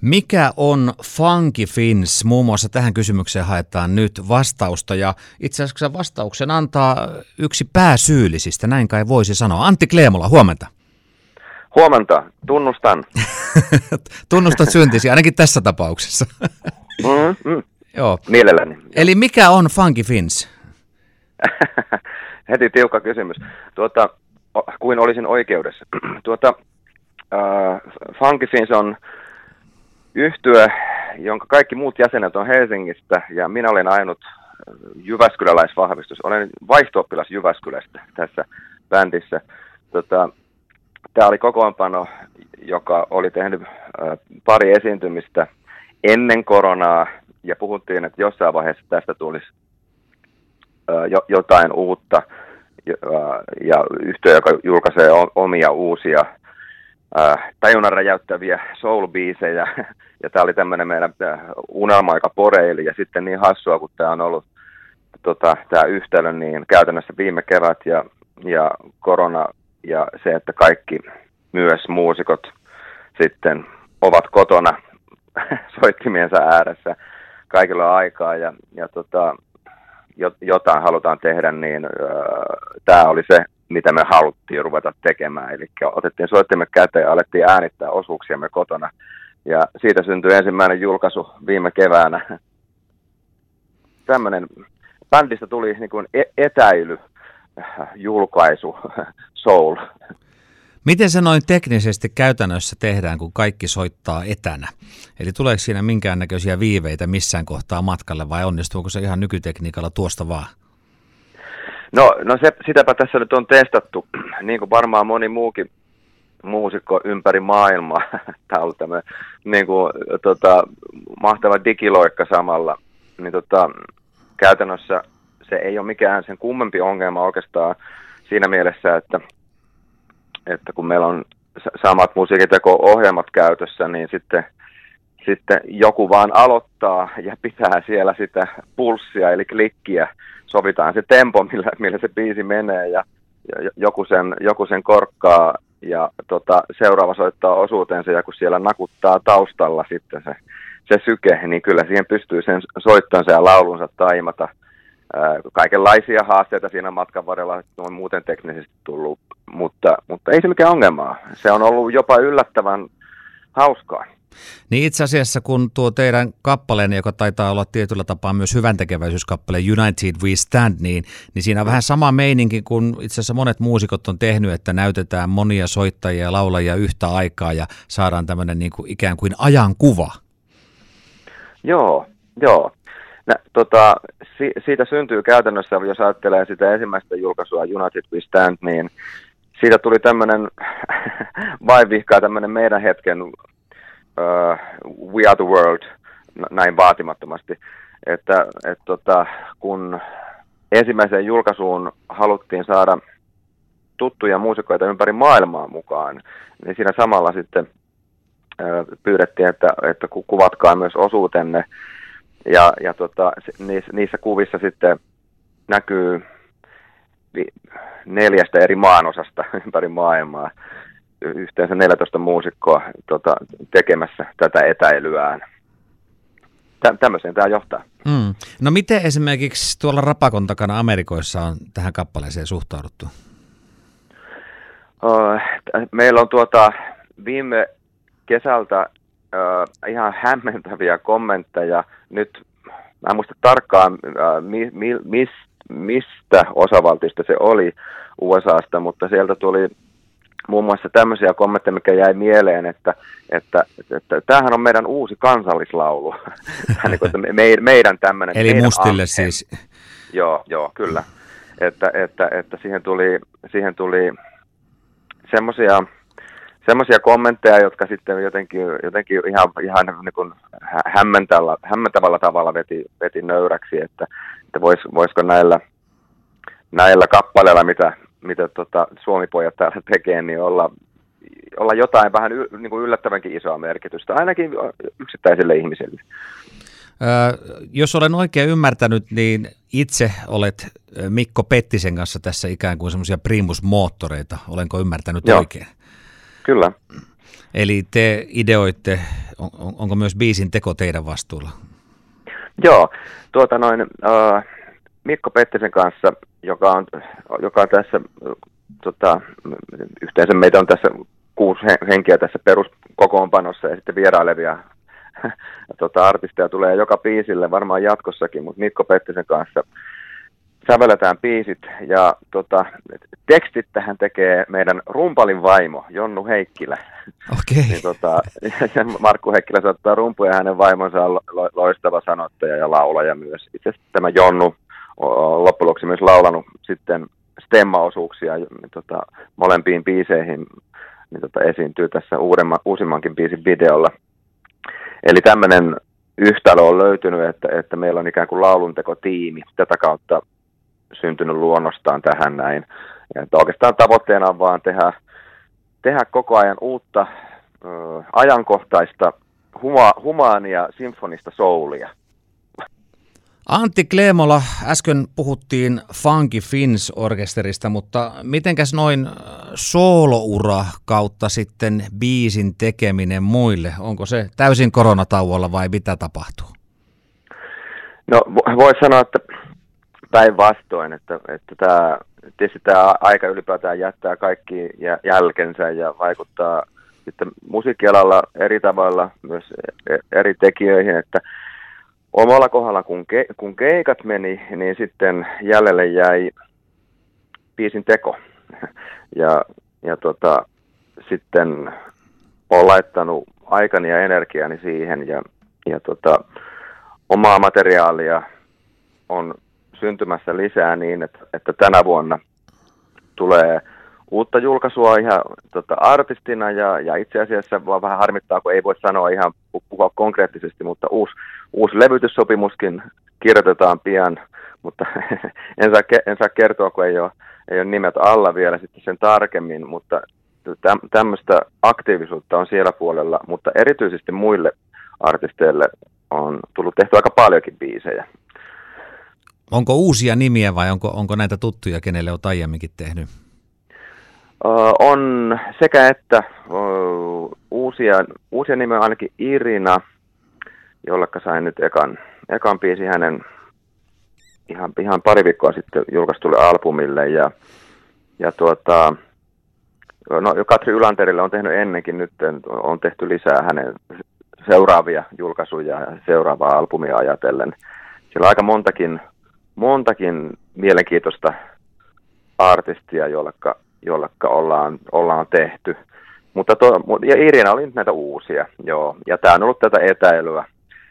Mikä on Funky Fins? Muun muassa tähän kysymykseen haetaan nyt vastausta ja itse asiassa vastauksen antaa yksi pääsyyllisistä, näin kai voisi sanoa. Antti Kleemola, huomenta. Huomenta, tunnustan. Tunnustat syntisi, ainakin tässä tapauksessa. Mm-hmm. Joo. Mielelläni. Eli mikä on Funky Fins? Heti tiukka kysymys. Tuota, kuin olisin oikeudessa. tuota, äh, Funky Fins on yhtyö, jonka kaikki muut jäsenet on Helsingistä, ja minä olen ainut Jyväskyläläisvahvistus. Olen vaihto Jyväskylästä tässä bändissä. Tota, Tämä oli kokoonpano, joka oli tehnyt äh, pari esiintymistä ennen koronaa, ja puhuttiin, että jossain vaiheessa tästä tulisi äh, jo, jotain uutta, äh, ja yhtiö, joka julkaisee omia uusia äh, tajunnan räjäyttäviä soul-biisejä, ja tämä oli tämmöinen meidän äh, unelma, joka poreili, ja sitten niin hassua, kun tämä on ollut tota, tämä yhtälö, niin käytännössä viime kevät ja, ja korona ja se, että kaikki myös muusikot sitten ovat kotona soittimiensa ääressä. Kaikilla aikaa ja, ja tota, jotain halutaan tehdä, niin öö, tämä oli se, mitä me haluttiin ruveta tekemään. Eli otettiin soittimme käteen ja alettiin äänittää osuuksiamme kotona. Ja siitä syntyi ensimmäinen julkaisu viime keväänä. Tämmöinen bändistä tuli niin kuin e-, etäily julkaisu Soul. Miten se noin teknisesti käytännössä tehdään, kun kaikki soittaa etänä? Eli tuleeko siinä minkäännäköisiä viiveitä missään kohtaa matkalle vai onnistuuko se ihan nykytekniikalla tuosta vaan? No, no se, sitäpä tässä nyt on testattu, niin kuin varmaan moni muukin muusikko ympäri maailmaa. Tämä on ollut tämmöinen niin kuin, tota, mahtava digiloikka samalla. Niin, tota, käytännössä se ei ole mikään sen kummempi ongelma oikeastaan siinä mielessä, että, että kun meillä on samat musiikiteko-ohjelmat käytössä, niin sitten, sitten joku vaan aloittaa ja pitää siellä sitä pulssia eli klikkiä, sovitaan se tempo, millä, millä se biisi menee ja, joku, sen, joku sen korkkaa ja tota, seuraava soittaa osuutensa ja kun siellä nakuttaa taustalla sitten se, se syke, niin kyllä siihen pystyy sen soittonsa ja laulunsa taimata – kaikenlaisia haasteita siinä matkan varrella on muuten teknisesti tullut, mutta, mutta ei se mikään ongelmaa. Se on ollut jopa yllättävän hauskaa. Niin itse asiassa kun tuo teidän kappaleenne, joka taitaa olla tietyllä tapaa myös hyvän tekeväisyyskappale United We Stand, niin, niin siinä on vähän sama meininki kuin itse asiassa monet muusikot on tehnyt, että näytetään monia soittajia ja laulajia yhtä aikaa ja saadaan tämmöinen niin kuin ikään kuin ajankuva. Joo, joo. Nä, tota, si, siitä syntyy käytännössä, jos ajattelee sitä ensimmäistä julkaisua United We Stand, niin siitä tuli tämmöinen vaivihkaa tämmöinen meidän hetken We Are the World, näin vaatimattomasti. Että et, tota, kun ensimmäiseen julkaisuun haluttiin saada tuttuja muusikoita ympäri maailmaa mukaan, niin siinä samalla sitten pyydettiin, että, että kuvatkaa myös osuutenne ja, ja tota, niissä, niissä kuvissa sitten näkyy neljästä eri maanosasta ympäri maailmaa. Yhteensä 14 muusikkoa tota, tekemässä tätä etäilyään. Tä, tämmöiseen tämä johtaa. Mm. No miten esimerkiksi tuolla Rapakon takana Amerikoissa on tähän kappaleeseen suhtauduttu? meillä on tuota, viime kesältä äh, ihan hämmentäviä kommentteja. Nyt mä en muista tarkkaan, äh, mi, mi, mis, mistä osavaltista se oli USAsta, mutta sieltä tuli muun muassa tämmöisiä kommentteja, mikä jäi mieleen, että, että, että, että tämähän on meidän uusi kansallislaulu. niin kuin, että me, meidän tämmöinen... Eli meidän mustille ampe. siis. Joo, joo, kyllä. Että, että, että siihen tuli, siihen tuli semmoisia semmoisia kommentteja, jotka sitten jotenkin, jotenkin ihan, ihan niin kuin hämmentävällä, hämmentävällä tavalla veti, veti nöyräksi, että, että vois, voisiko näillä, näillä kappaleilla, mitä, mitä tota Suomipojat täällä tekee, niin olla, olla jotain vähän y, niin kuin yllättävänkin isoa merkitystä, ainakin yksittäisille ihmisille. Öö, jos olen oikein ymmärtänyt, niin itse olet Mikko Pettisen kanssa tässä ikään kuin semmoisia primusmoottoreita. Olenko ymmärtänyt Joo. oikein? Kyllä. Eli te ideoitte on, onko myös biisin teko teidän vastuulla? Joo, tuota noin, äh, Mikko Pettisen kanssa, joka on, joka on tässä, tota, yhteensä meitä on tässä kuusi henkeä tässä peruskokoonpanossa ja sitten vierailevia tota, artisteja tulee joka biisille varmaan jatkossakin, mutta Mikko Pettisen kanssa sävelletään biisit ja tota, tekstit tähän tekee meidän rumpalin vaimo Jonnu Heikkilä. Okei. Okay. niin, tota, Markku Heikkilä saattaa rumpuja ja hänen vaimonsa on lo- loistava sanottaja ja laulaja myös. Itse asiassa tämä Jonnu loppujen myös laulanut sitten stemmaosuuksia niin, tota, molempiin biiseihin, niin tota, esiintyy tässä uudemman, uusimmankin biisin videolla. Eli tämmöinen yhtälö on löytynyt, että, että meillä on ikään kuin lauluntekotiimi. Tätä kautta syntynyt luonnostaan tähän näin. Ja että oikeastaan tavoitteena on vaan tehdä, tehdä koko ajan uutta ö, ajankohtaista huma, humaania sinfonista soulia. Antti Kleemola, äsken puhuttiin Funky Fins orkesterista, mutta mitenkäs noin sooloura kautta sitten biisin tekeminen muille? Onko se täysin koronatauolla vai mitä tapahtuu? No voi sanoa, että päinvastoin, että, että tämä, tietysti tämä aika ylipäätään jättää kaikki jälkensä ja vaikuttaa sitten musiikkialalla eri tavalla myös e-, eri tekijöihin, että omalla kohdalla kun, ke, kun keikat meni, niin sitten jäljelle jäi biisin teko. Ja, ja tota, sitten olen laittanut aikani ja energiani siihen ja, ja tota, omaa materiaalia on syntymässä lisää niin, että, että tänä vuonna tulee uutta julkaisua ihan tota, artistina ja, ja itse asiassa vaan vähän harmittaa, kun ei voi sanoa ihan puhua konkreettisesti, mutta uusi, uusi levytyssopimuskin kirjoitetaan pian, mutta en saa, en saa kertoa, kun ei ole, ei ole nimet alla vielä sitten sen tarkemmin, mutta tämmöistä aktiivisuutta on siellä puolella, mutta erityisesti muille artisteille on tullut tehty aika paljonkin biisejä. Onko uusia nimiä vai onko, onko näitä tuttuja, kenelle olet aiemminkin tehnyt? On sekä että uusia, uusia nimiä ainakin Irina, jollekka sain nyt ekan, ekan biisi hänen ihan, ihan pari viikkoa sitten julkaistulle albumille. Ja, ja tuota, no, Katri Ylanterille on tehnyt ennenkin, nyt on tehty lisää hänen seuraavia julkaisuja ja seuraavaa albumia ajatellen. Siellä on aika montakin, montakin mielenkiintoista artistia, jollekka jollekka ollaan, ollaan tehty. Mutta to, ja Irina oli nyt näitä uusia, joo. Ja tämä on ollut tätä etäilyä,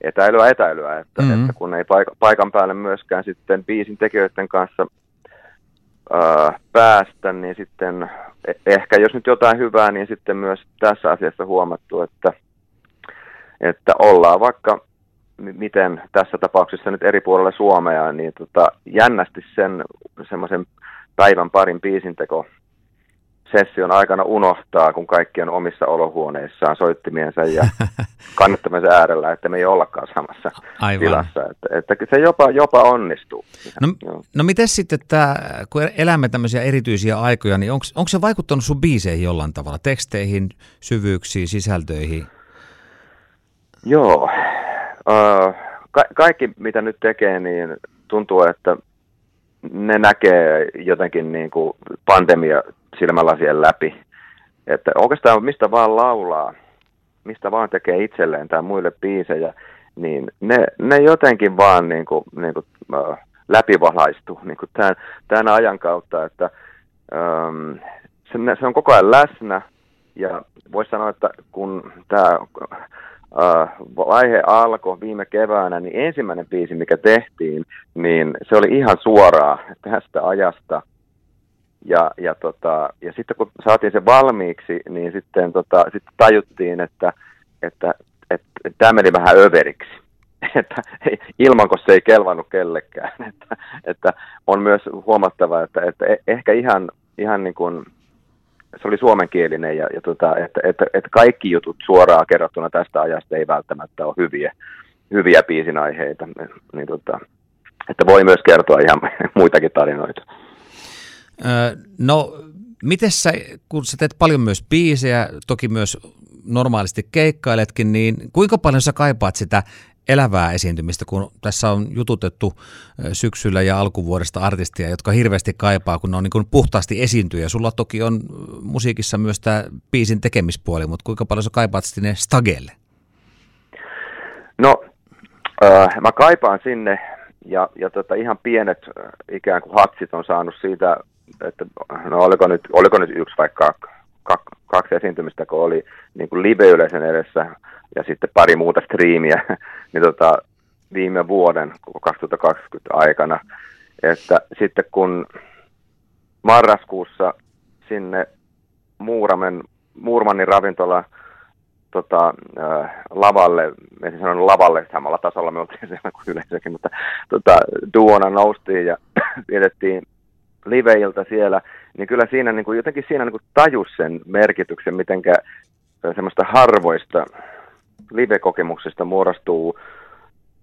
etäilyä, etäilyä, että, mm-hmm. että kun ei paik- paikan päälle myöskään sitten biisin tekijöiden kanssa ää, päästä, niin sitten e- ehkä jos nyt jotain hyvää, niin sitten myös tässä asiassa huomattu, että, että ollaan vaikka miten tässä tapauksessa nyt eri puolilla Suomea, niin tota, jännästi sen semmoisen päivän parin biisinteko session aikana unohtaa, kun kaikki on omissa olohuoneissaan soittimiensa ja kannattamansa äärellä, että me ei ollakaan samassa Aivan. tilassa. Että, että se jopa, jopa onnistuu. No, no miten sitten tämä, kun elämme tämmöisiä erityisiä aikoja, niin onko se vaikuttanut sun biiseihin jollain tavalla, teksteihin, syvyyksiin, sisältöihin? Joo. Uh, ka- kaikki, mitä nyt tekee, niin tuntuu, että ne näkee jotenkin niin kuin pandemia silmälasien läpi. Että oikeastaan mistä vaan laulaa, mistä vaan tekee itselleen tai muille biisejä, niin ne, ne jotenkin vaan niin kuin, niin kuin, äh, läpivalaistuu niin kuin tämän, tämän ajan kautta, että ähm, se, se on koko ajan läsnä ja voisi sanoa, että kun tämä äh, vaihe alkoi viime keväänä, niin ensimmäinen biisi, mikä tehtiin, niin se oli ihan suoraa tästä ajasta. Ja, ja, tota, ja sitten kun saatiin se valmiiksi, niin sitten, tota, sitten tajuttiin, että, että, että, että tämä meni vähän överiksi. Että ilman, kun se ei kelvannut kellekään. Että, että on myös huomattava, että, että e, ehkä ihan, ihan niin kuin se oli suomenkielinen ja, ja tota, että, että, että, kaikki jutut suoraan kerrottuna tästä ajasta ei välttämättä ole hyviä, hyviä biisin aiheita. Niin, tota, että voi myös kertoa ihan muitakin tarinoita. No, miten sä, kun sä teet paljon myös biisejä, toki myös normaalisti keikkailetkin, niin kuinka paljon sä kaipaat sitä elävää esiintymistä, kun tässä on jututettu syksyllä ja alkuvuodesta artistia, jotka hirveästi kaipaa, kun ne on niin kuin puhtaasti esiintyjä. Sulla toki on musiikissa myös tämä biisin tekemispuoli, mutta kuinka paljon sä kaipaat sinne stagelle? No, äh, mä kaipaan sinne ja, ja tota, ihan pienet ikään kuin hatsit on saanut siitä, että no oliko nyt, oliko nyt yksi vaikka kaksi esiintymistä, kun oli niin kuin live-yleisön edessä ja sitten pari muuta striimiä, niin tota, viime vuoden 2020 aikana. Että sitten kun marraskuussa sinne Muuramen, Muurmannin ravintola tota, äh, lavalle, en sanonut lavalle samalla tasolla, me oltiin siellä kuin yleisökin, mutta tota, duona noustiin ja vietettiin liveiltä siellä, niin kyllä siinä niin kuin, jotenkin siinä niin tajus sen merkityksen, mitenkä semmoista harvoista live-kokemuksesta muodostuu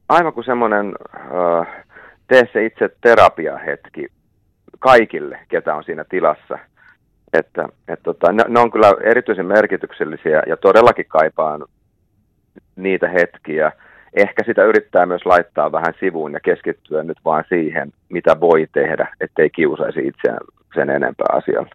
aivan kuin semmoinen äh, tee se itse terapiahetki kaikille, ketä on siinä tilassa. Että, et tota, ne, ne on kyllä erityisen merkityksellisiä ja todellakin kaipaan niitä hetkiä. Ehkä sitä yrittää myös laittaa vähän sivuun ja keskittyä nyt vaan siihen, mitä voi tehdä, ettei kiusaisi itseään sen enempää asialla.